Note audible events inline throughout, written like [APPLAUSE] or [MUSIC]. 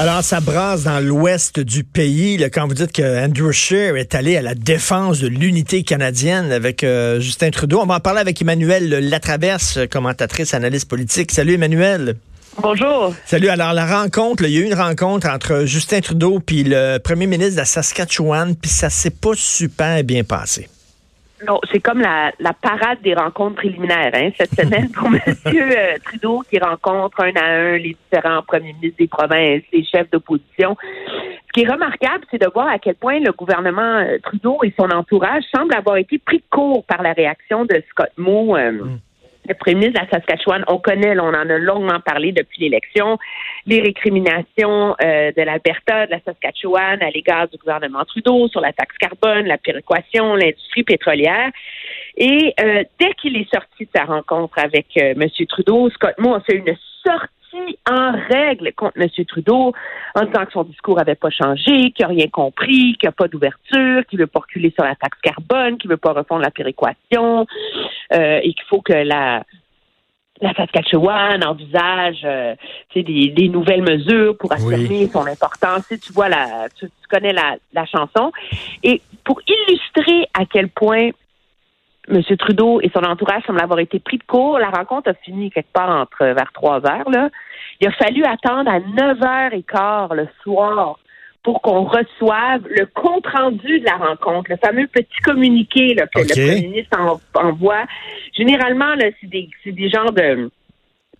Alors, ça brasse dans l'ouest du pays. Là, quand vous dites que Andrew Scheer est allé à la défense de l'unité canadienne avec euh, Justin Trudeau, on va en parler avec Emmanuel Latraverse, commentatrice, analyste politique. Salut Emmanuel. Bonjour. Salut. Alors, la rencontre, il y a eu une rencontre entre Justin Trudeau puis le premier ministre de la Saskatchewan, puis ça s'est pas super bien passé. Non, c'est comme la, parade des rencontres préliminaires hein, cette semaine pour [LAUGHS] M. Euh, Trudeau qui rencontre un à un les différents premiers ministres des provinces, les chefs d'opposition. Ce qui est remarquable, c'est de voir à quel point le gouvernement euh, Trudeau et son entourage semblent avoir été pris de court par la réaction de Scott Moe. Euh, mm le premier ministre de la Saskatchewan, on connaît, on en a longuement parlé depuis l'élection, les récriminations euh, de l'Alberta, de la Saskatchewan à l'égard du gouvernement Trudeau sur la taxe carbone, la péréquation, l'industrie pétrolière. Et euh, dès qu'il est sorti de sa rencontre avec euh, M. Trudeau, Scott Moore a fait une sortie en règle contre M. Trudeau en disant que son discours n'avait pas changé, qu'il n'a rien compris, qu'il n'y a pas d'ouverture, qu'il ne veut pas reculer sur la taxe carbone, qu'il ne veut pas refondre la péréquation euh, et qu'il faut que la la Saskatchewan envisage euh, des, des, nouvelles mesures pour affirmer son importance. Si tu vois la, tu, connais la, la chanson. Et pour illustrer à quel point M. Trudeau et son entourage semblent avoir été pris de court. La rencontre a fini quelque part entre vers trois heures. Là. Il a fallu attendre à 9 heures et quart le soir pour qu'on reçoive le compte rendu de la rencontre, le fameux petit communiqué là, que le Premier ministre envoie. Généralement, là, c'est des, c'est des genres de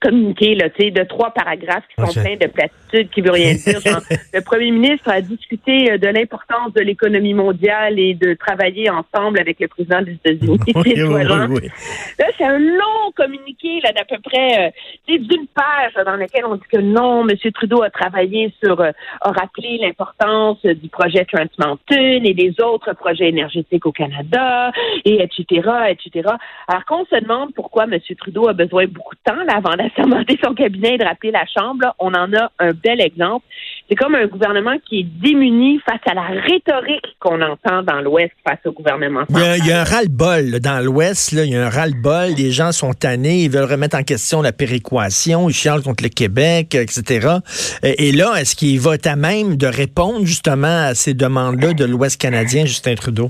communiqué là, de trois paragraphes qui sont pleins de platitudes qui veut rien dire. [LAUGHS] le premier ministre a discuté euh, de l'importance de l'économie mondiale et de travailler ensemble avec le président des États-Unis. [LAUGHS] [LAUGHS] là, c'est un long communiqué là d'à peu près euh, d'une page dans lequel on dit que non, M. Trudeau a travaillé sur, euh, a rappelé l'importance du projet Trans Mountain et des autres projets énergétiques au Canada, et etc., etc. Alors qu'on se demande pourquoi M. Trudeau a besoin de beaucoup de temps là, avant demander son cabinet de rappeler la Chambre, on en a un bel exemple. C'est comme un gouvernement qui est démuni face à la rhétorique qu'on entend dans l'Ouest face au gouvernement Il y a, un ras-le-bol dans l'Ouest. Il y a un ras-le-bol. Les gens sont tannés. Ils veulent remettre en question la péréquation. Ils chialent contre le Québec, etc. Et, là, est-ce qu'il va à même de répondre justement à ces demandes-là de l'Ouest canadien, Justin Trudeau?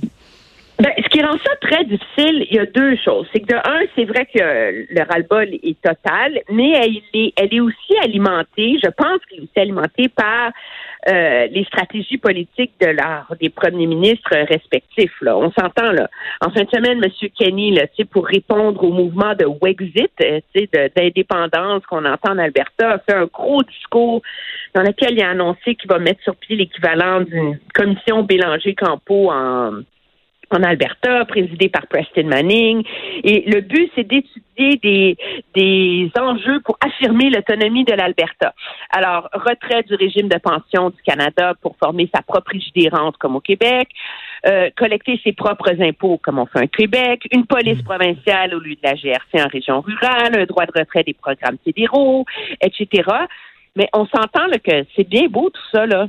Ben, ce qui rend ça très difficile, il y a deux choses. C'est que de un, c'est vrai que le ras-le-bol est total, mais elle est, elle est aussi alimentée, je pense qu'elle est aussi alimentée par euh, les stratégies politiques de leur, des premiers ministres respectifs. Là. On s'entend là. En fin de semaine, M. Kenny, là, pour répondre au mouvement de Wexit, euh, d'indépendance qu'on entend en Alberta, a fait un gros discours dans lequel il a annoncé qu'il va mettre sur pied l'équivalent d'une commission Bélanger-Campo en en Alberta, présidé par Preston Manning. Et le but, c'est d'étudier des, des enjeux pour affirmer l'autonomie de l'Alberta. Alors, retrait du régime de pension du Canada pour former sa propre rente comme au Québec, euh, collecter ses propres impôts comme on fait au Québec, une police provinciale au lieu de la GRC en région rurale, un droit de retrait des programmes fédéraux, etc. Mais on s'entend que c'est bien beau tout ça, là.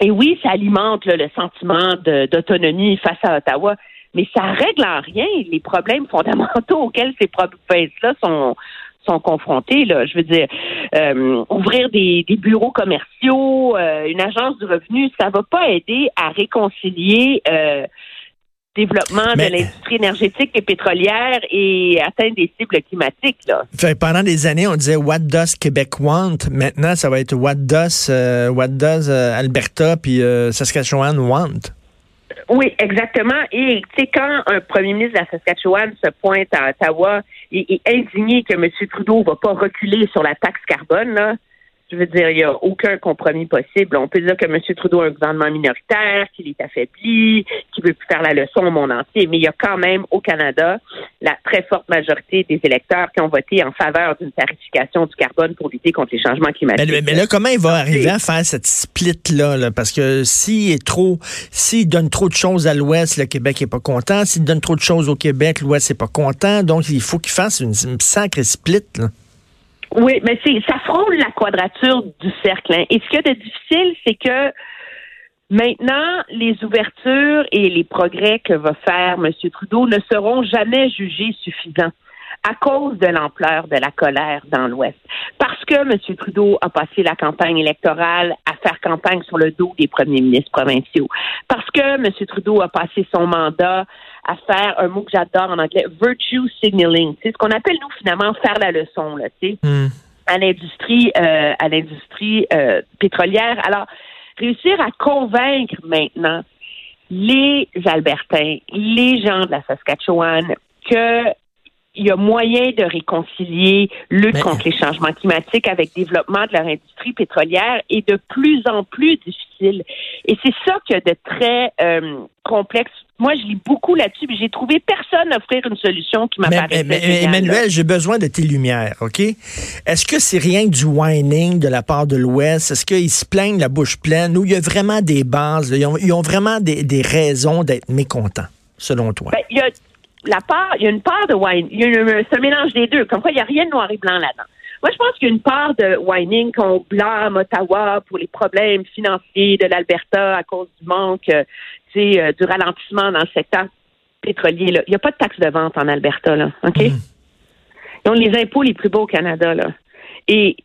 Et oui, ça alimente le sentiment d'autonomie face à Ottawa, mais ça règle en rien les problèmes fondamentaux auxquels ces provinces-là sont sont confrontés. Là. Je veux dire, euh, ouvrir des, bureaux commerciaux, euh, une agence du revenu, ça va pas aider à réconcilier euh, développement de l'industrie énergétique et pétrolière et atteindre des cibles climatiques. Là. pendant des années, on disait What does Québec want? Maintenant, ça va être What does, euh, what does euh, Alberta puis euh, Saskatchewan want? Oui, exactement. Et tu sais, quand un premier ministre de la Saskatchewan se pointe à Ottawa et est indigné que M. Trudeau va pas reculer sur la taxe carbone, là, je veux dire, il n'y a aucun compromis possible. On peut dire que M. Trudeau a un gouvernement minoritaire, qu'il est affaibli, qu'il veut plus faire la leçon au monde entier, mais il y a quand même au Canada la très forte majorité des électeurs qui ont voté en faveur d'une tarification du carbone pour lutter contre les changements climatiques. Mais, là, comment il va arriver à faire cette split-là? Parce que s'il est trop, s'il donne trop de choses à l'Ouest, le Québec n'est pas content. S'il donne trop de choses au Québec, l'Ouest n'est pas content. Donc, il faut qu'il fasse une, une sacrée split. Là. Oui, mais c'est ça frôle la quadrature du cercle. Hein. Et ce qui est de difficile, c'est que maintenant, les ouvertures et les progrès que va faire M. Trudeau ne seront jamais jugés suffisants. à cause de l'ampleur de la colère dans l'Ouest. Parce que M. Trudeau a passé la campagne électorale à faire campagne sur le dos des premiers ministres provinciaux. Parce que M. Trudeau a passé son mandat à faire un mot que j'adore en anglais, virtue signaling. C'est ce qu'on appelle, nous, finalement, faire la leçon, là, tu sais. Hmm. à l'industrie euh, à l'industrie euh, pétrolière. Alors, réussir à convaincre maintenant les Albertains, les gens de la Saskatchewan, que il y a moyen de réconcilier lutte contre les changements climatiques avec développement de leur industrie pétrolière est de plus en plus difficile. Et c'est ça qui est de très euh, complexe. Moi, je lis beaucoup là-dessus, mais j'ai trouvé personne offrir une solution qui m'apparaissait. Mais, mais, Emmanuel, j'ai besoin de tes lumières, OK? Est-ce que c'est rien du whining de la part de l'Ouest? Est-ce qu'ils se plaignent la bouche pleine ou il y a vraiment des bases? Ils ont, vraiment des, raisons d'être mécontents, selon toi? Ben, il y a la part, il y a une part de whining. Il y a un, mélange des deux. Comme quoi, il n'y a rien de noir et blanc là-dedans. Moi, je pense qu'il y a une part de whining qu'on blâme Ottawa pour les problèmes financiers de l'Alberta à cause du manque, euh, euh, du ralentissement dans le secteur pétrolier. Là. Il n'y a pas de taxe de vente en Alberta, là. OK? Mm. Ils ont les impôts les plus beaux au Canada, là. Et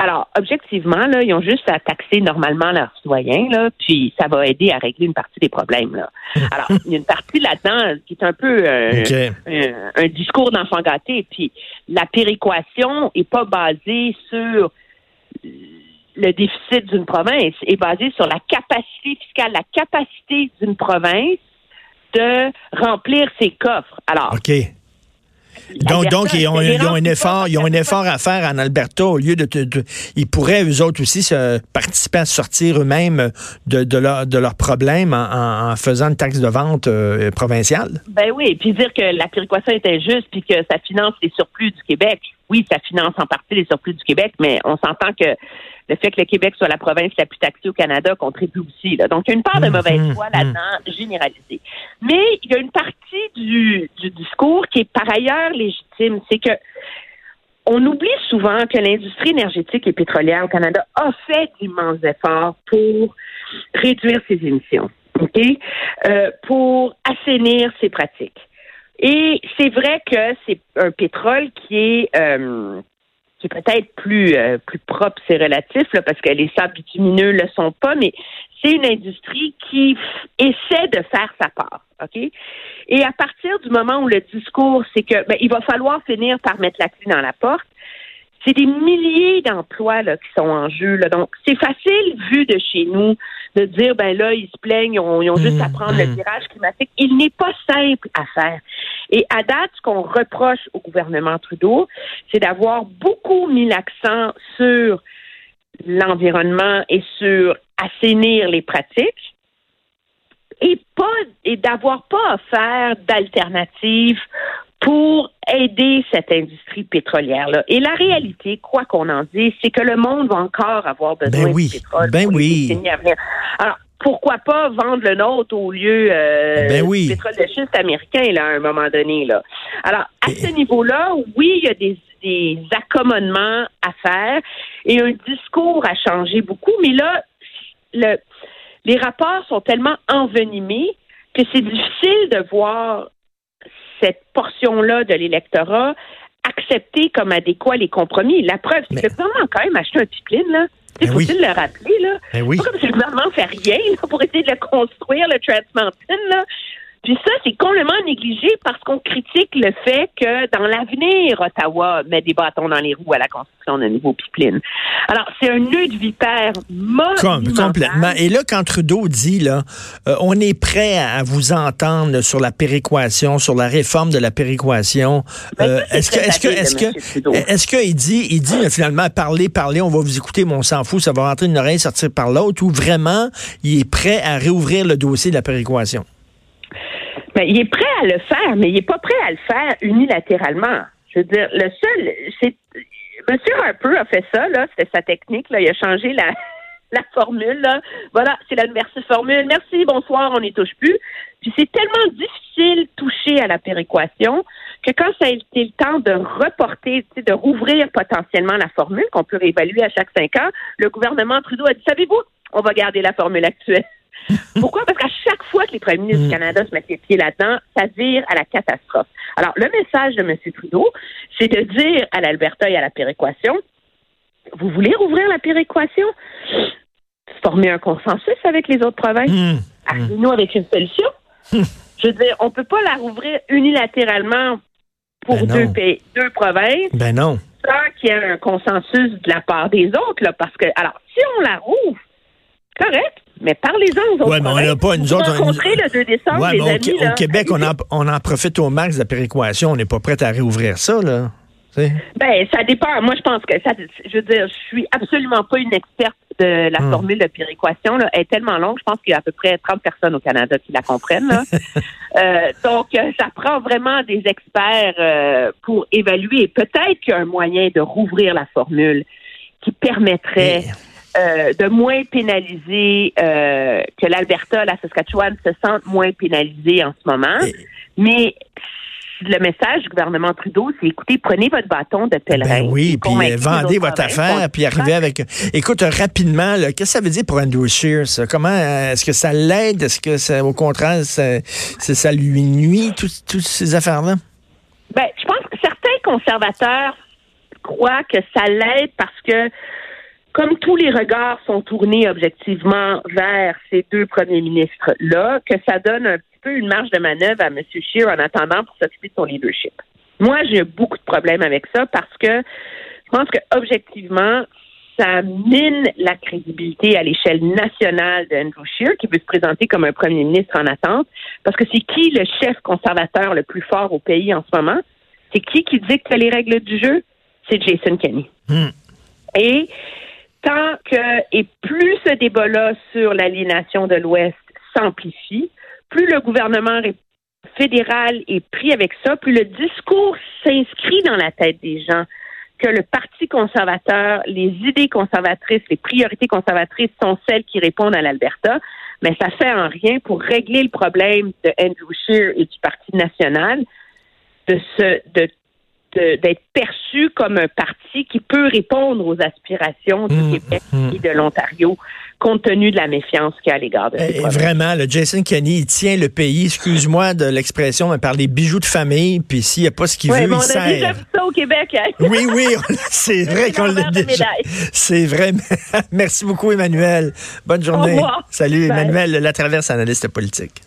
alors, objectivement, là, ils ont juste à taxer normalement leurs citoyens, là, puis ça va aider à régler une partie des problèmes. Là. [LAUGHS] Alors, il y a une partie là-dedans qui est un peu euh, un, discours d'enfant gâté, puis la péréquation est pas basée sur le déficit d'une province, est basée sur la capacité fiscale, la capacité d'une province de remplir ses coffres. Alors, donc, donc ils, ont, un effort, ils ont un effort à faire en Alberta au lieu de, ils pourraient eux autres aussi se, participer à sortir eux-mêmes de, de, leur, de leurs problèmes en, faisant une taxe de vente euh, provinciale. Ben oui, puis dire que la péréquation est injuste puis que ça finance les surplus du Québec. Oui, ça finance en partie les surplus du Québec, mais on s'entend que le fait que le Québec soit la province la plus taxée au Canada contribue aussi. Là. Donc, il y a une part de mauvaise mhm. foi là-dedans, généralisée. Mais il y a une partie du, discours qui est par ailleurs légitime, c'est que on oublie souvent que l'industrie énergétique et pétrolière au Canada a fait d'immenses efforts pour réduire ses émissions, euh, pour assainir ses pratiques. Et c'est vrai que c'est un pétrole qui est euh, qui peut-être plus euh, plus propre, c'est relatif parce que les sables bitumineux le sont pas, mais c'est une industrie qui essaie de faire sa part, ok? Et à partir du moment où le discours, c'est que ben, il va falloir finir par mettre la clé dans la porte, c'est des milliers d'emplois là, qui sont en jeu. Là. Donc, c'est facile, vu de chez nous, de dire, ben là, ils se plaignent, ils ont, juste à mmh, prendre le mmh. virage climatique. Il n'est pas simple à faire. Et à date, ce qu'on reproche au gouvernement Trudeau, c'est d'avoir beaucoup mis l'accent sur l'environnement et sur assainir les pratiques et pas et d'avoir pas à faire d'alternatives pour aider cette industrie pétrolière-là. Et la réalité, quoi qu'on en dise, c'est que le monde va encore avoir besoin ben oui. de pétrole ben oui. Alors, pourquoi pas vendre le nôtre au lieu euh, ben oui. du pétrole de schiste américain là, à un moment donné. Là. Alors, à ce niveau-là, oui, il y a des, des accommodements à faire et un discours a changé beaucoup, mais là, le, les rapports sont tellement envenimés que c'est difficile de voir cette portion-là de l'électorat accepter comme adéquat les compromis. La preuve, c'est que le gouvernement a quand même acheté un pipeline, là. Il ben faut-il le rappeler, là? Oui. Pas comme si le gouvernement ne fait rien pour essayer de le construire, le Trans Mountain, là. Puis ça, c'est complètement négligé parce qu'on critique le fait que dans l'avenir, Ottawa met des bâtons dans les roues à la construction d'un nouveau pipeline. Alors, c'est un nœud de vipère Comme, complètement. Et là, quand Trudeau dit, là, euh, on est prêt à vous entendre sur la péréquation, sur la réforme de la péréquation, ben, euh, est-ce que, est-ce que, est-ce que, est-ce qu'il dit, il dit finalement, parlez, parlez, on va vous écouter, mais on s'en fout, ça va rentrer une oreille, sortir par l'autre, ou vraiment, il est prêt à réouvrir le dossier de la péréquation? Ben, il est prêt à le faire, mais il n'est pas prêt à le faire unilatéralement. Je veux dire, le seul, c'est Monsieur Harper a fait ça, là, c'était sa technique, là, il a changé la, [LAUGHS] la formule, là. Voilà, c'est la merci formule. Merci, bonsoir, on n'y touche plus. Puis c'est tellement difficile toucher à la péréquation que quand ça a été le temps de reporter, de rouvrir potentiellement la formule qu'on peut réévaluer à chaque cinq ans, le gouvernement Trudeau a dit, savez-vous, on va garder la formule actuelle. Pourquoi? Parce qu'à chaque fois que les premiers ministres du mm. Canada se mettent les pieds là-dedans, ça vire à la catastrophe. Alors, le message de M. Trudeau, c'est de dire à l'Alberta et à la péréquation, vous voulez rouvrir la péréquation? Former un consensus avec les autres provinces? Mm. Arrivez-nous avec une solution? Je veux dire, on ne peut pas la rouvrir unilatéralement pour ben deux pays, deux provinces. Ben non. Sans qu'il y ait un consensus de la part des autres, là, parce que, alors, si on la rouvre, correct, mais parlez-en aux autres. Oui, mais on n'a pas, nous autres. Rencontré le 2 décembre, ouais, mais amis, au, Québec, on en, on en profite au max de la péréquation. On n'est pas prêt à réouvrir ça, là. Ben, ça dépend. Moi, je pense que ça, je veux dire, je suis absolument pas une experte de la hmm. formule de péréquation. Là. Elle est tellement longue, je pense qu'il y a à peu près 30 personnes au Canada qui la comprennent. [LAUGHS] euh, donc, euh, ça prend vraiment des experts euh, pour évaluer. Peut-être qu'il y a un moyen de rouvrir la formule qui permettrait euh, de moins pénaliser, que l'Alberta, la Saskatchewan se sentent moins pénalisés en ce moment. Mais le message du gouvernement Trudeau, c'est écoutez, prenez votre bâton de pèlerin. Ben oui, puis euh, vendez votre affaire, puis arrivez avec. Écoute, rapidement, qu'est-ce que ça veut dire pour Andrew Shears? Comment euh, est-ce que ça l'aide? Est-ce que ça, au contraire, ça, ça lui nuit, toutes ces affaires-là? Ben, je pense que certains conservateurs croient que ça l'aide parce que comme tous les regards sont tournés objectivement vers ces deux premiers ministres-là, que ça donne un peu une marge de manœuvre à M. Scheer en attendant pour s'occuper de son leadership. Moi, j'ai beaucoup de problèmes avec ça parce que je pense que objectivement, ça mine la crédibilité à l'échelle nationale d'Andrew Scheer, qui veut se présenter comme un premier ministre en attente, parce que c'est qui le chef conservateur le plus fort au pays en ce moment? C'est qui qui dicte les règles du jeu? C'est Jason Kenney. Hmm. Et tant que, et plus ce débat-là sur l'aliénation de l'Ouest s'amplifie, plus le gouvernement fédéral est pris avec ça, plus le discours s'inscrit dans la tête des gens que le Parti conservateur, les idées conservatrices, les priorités conservatrices sont celles qui répondent à l'Alberta, mais ça fait en rien pour régler le problème de Andrew Scheer et du Parti national de se de d'être perçu comme un parti qui peut répondre aux aspirations du mmh, Québec mmh. et de l'Ontario compte tenu de la méfiance qu'il y a à l'égard de ces eh, Vraiment, le Jason Kenney, il tient le pays, excuse-moi de l'expression, mais par les bijoux de famille, puis s'il n'y a pas ce qu'il veut, il sert. On a déjà vu ça au Québec. Hein? [LAUGHS] Oui, oui, c'est vrai qu'on l'a déjà. C'est vrai. [LAUGHS] Merci beaucoup, Emmanuel. Bonne journée. Salut, Emmanuel, la traverse analyste politique.